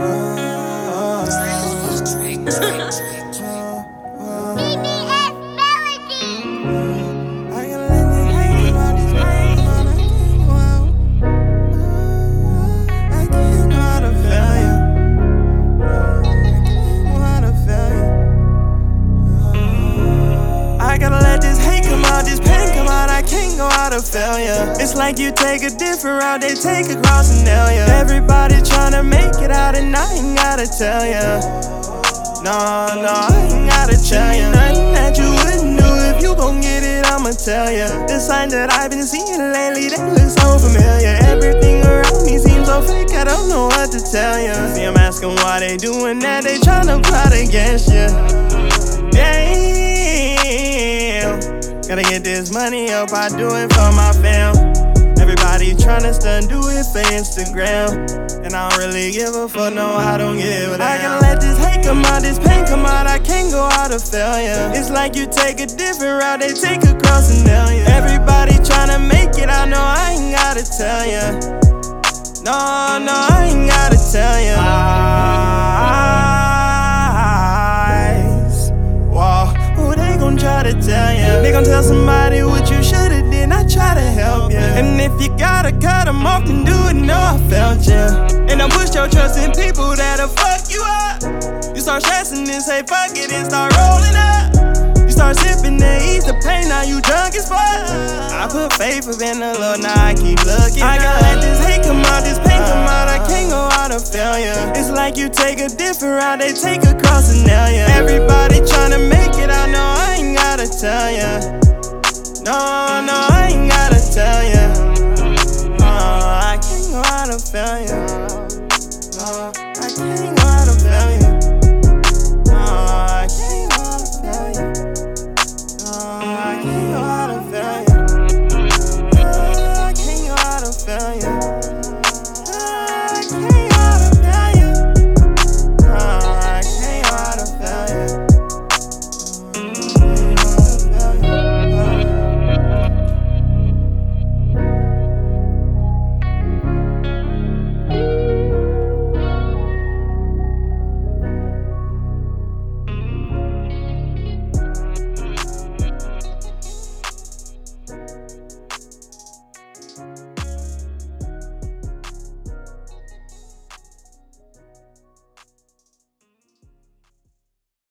Uh. Failure. It's like you take a different route, they take across and nail ya. Everybody tryna make it out, and I ain't gotta tell ya. No, no, I ain't gotta tell ya. Nothing that you wouldn't do if you gon' get it, I'ma tell ya. The signs that I've been seeing lately, they look so familiar. Everything around me seems so fake, I don't know what to tell ya. See, I'm asking why they doing that, they tryna plot against ya. Gotta get this money up, I do it for my fam. Everybody tryna stun, do it for Instagram. And I don't really give a fuck, no, I don't give a damn. I gotta let this hate come out, this pain come out, I can't go out of failure. It's like you take a different route, they take across and nail ya. Everybody tryna make it, I know I ain't gotta tell ya. No, no, They gon' tell somebody what you shoulda did, not try to help ya. And if you gotta cut them off, then do it, know I felt ya. And don't push your trust in people that'll fuck you up. You start stressing and say fuck it and start rolling up. You start sipping and ease the pain, now you drunk as fuck. I put faith in the Lord, now I keep looking. I gotta let this hate come out, this pain come out, I can't go out of failure. It's like you take a different route, they take across and nail ya. Everybody I can't